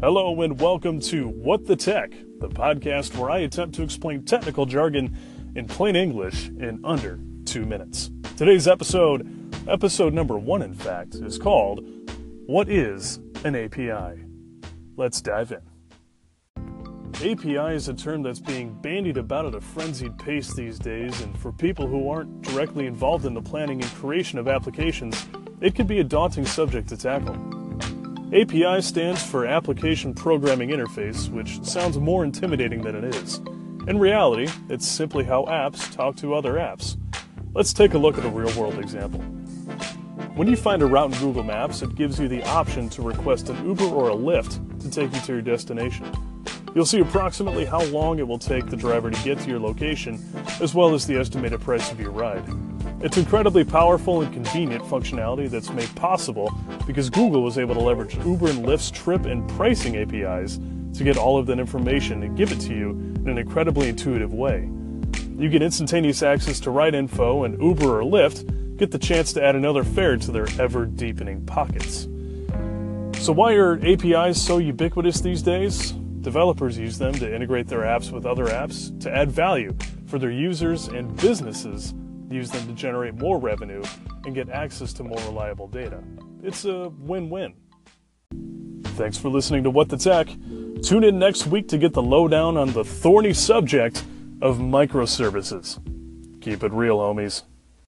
Hello, and welcome to What the Tech, the podcast where I attempt to explain technical jargon in plain English in under two minutes. Today's episode, episode number one, in fact, is called What is an API? Let's dive in. API is a term that's being bandied about at a frenzied pace these days, and for people who aren't directly involved in the planning and creation of applications, it can be a daunting subject to tackle. API stands for Application Programming Interface, which sounds more intimidating than it is. In reality, it's simply how apps talk to other apps. Let's take a look at a real world example. When you find a route in Google Maps, it gives you the option to request an Uber or a Lyft to take you to your destination. You'll see approximately how long it will take the driver to get to your location, as well as the estimated price of your ride. It's incredibly powerful and convenient functionality that's made possible because Google was able to leverage Uber and Lyft's trip and pricing APIs to get all of that information and give it to you in an incredibly intuitive way. You get instantaneous access to ride info, and Uber or Lyft get the chance to add another fare to their ever deepening pockets. So, why are APIs so ubiquitous these days? Developers use them to integrate their apps with other apps to add value for their users, and businesses use them to generate more revenue and get access to more reliable data. It's a win win. Thanks for listening to What the Tech. Tune in next week to get the lowdown on the thorny subject of microservices. Keep it real, homies.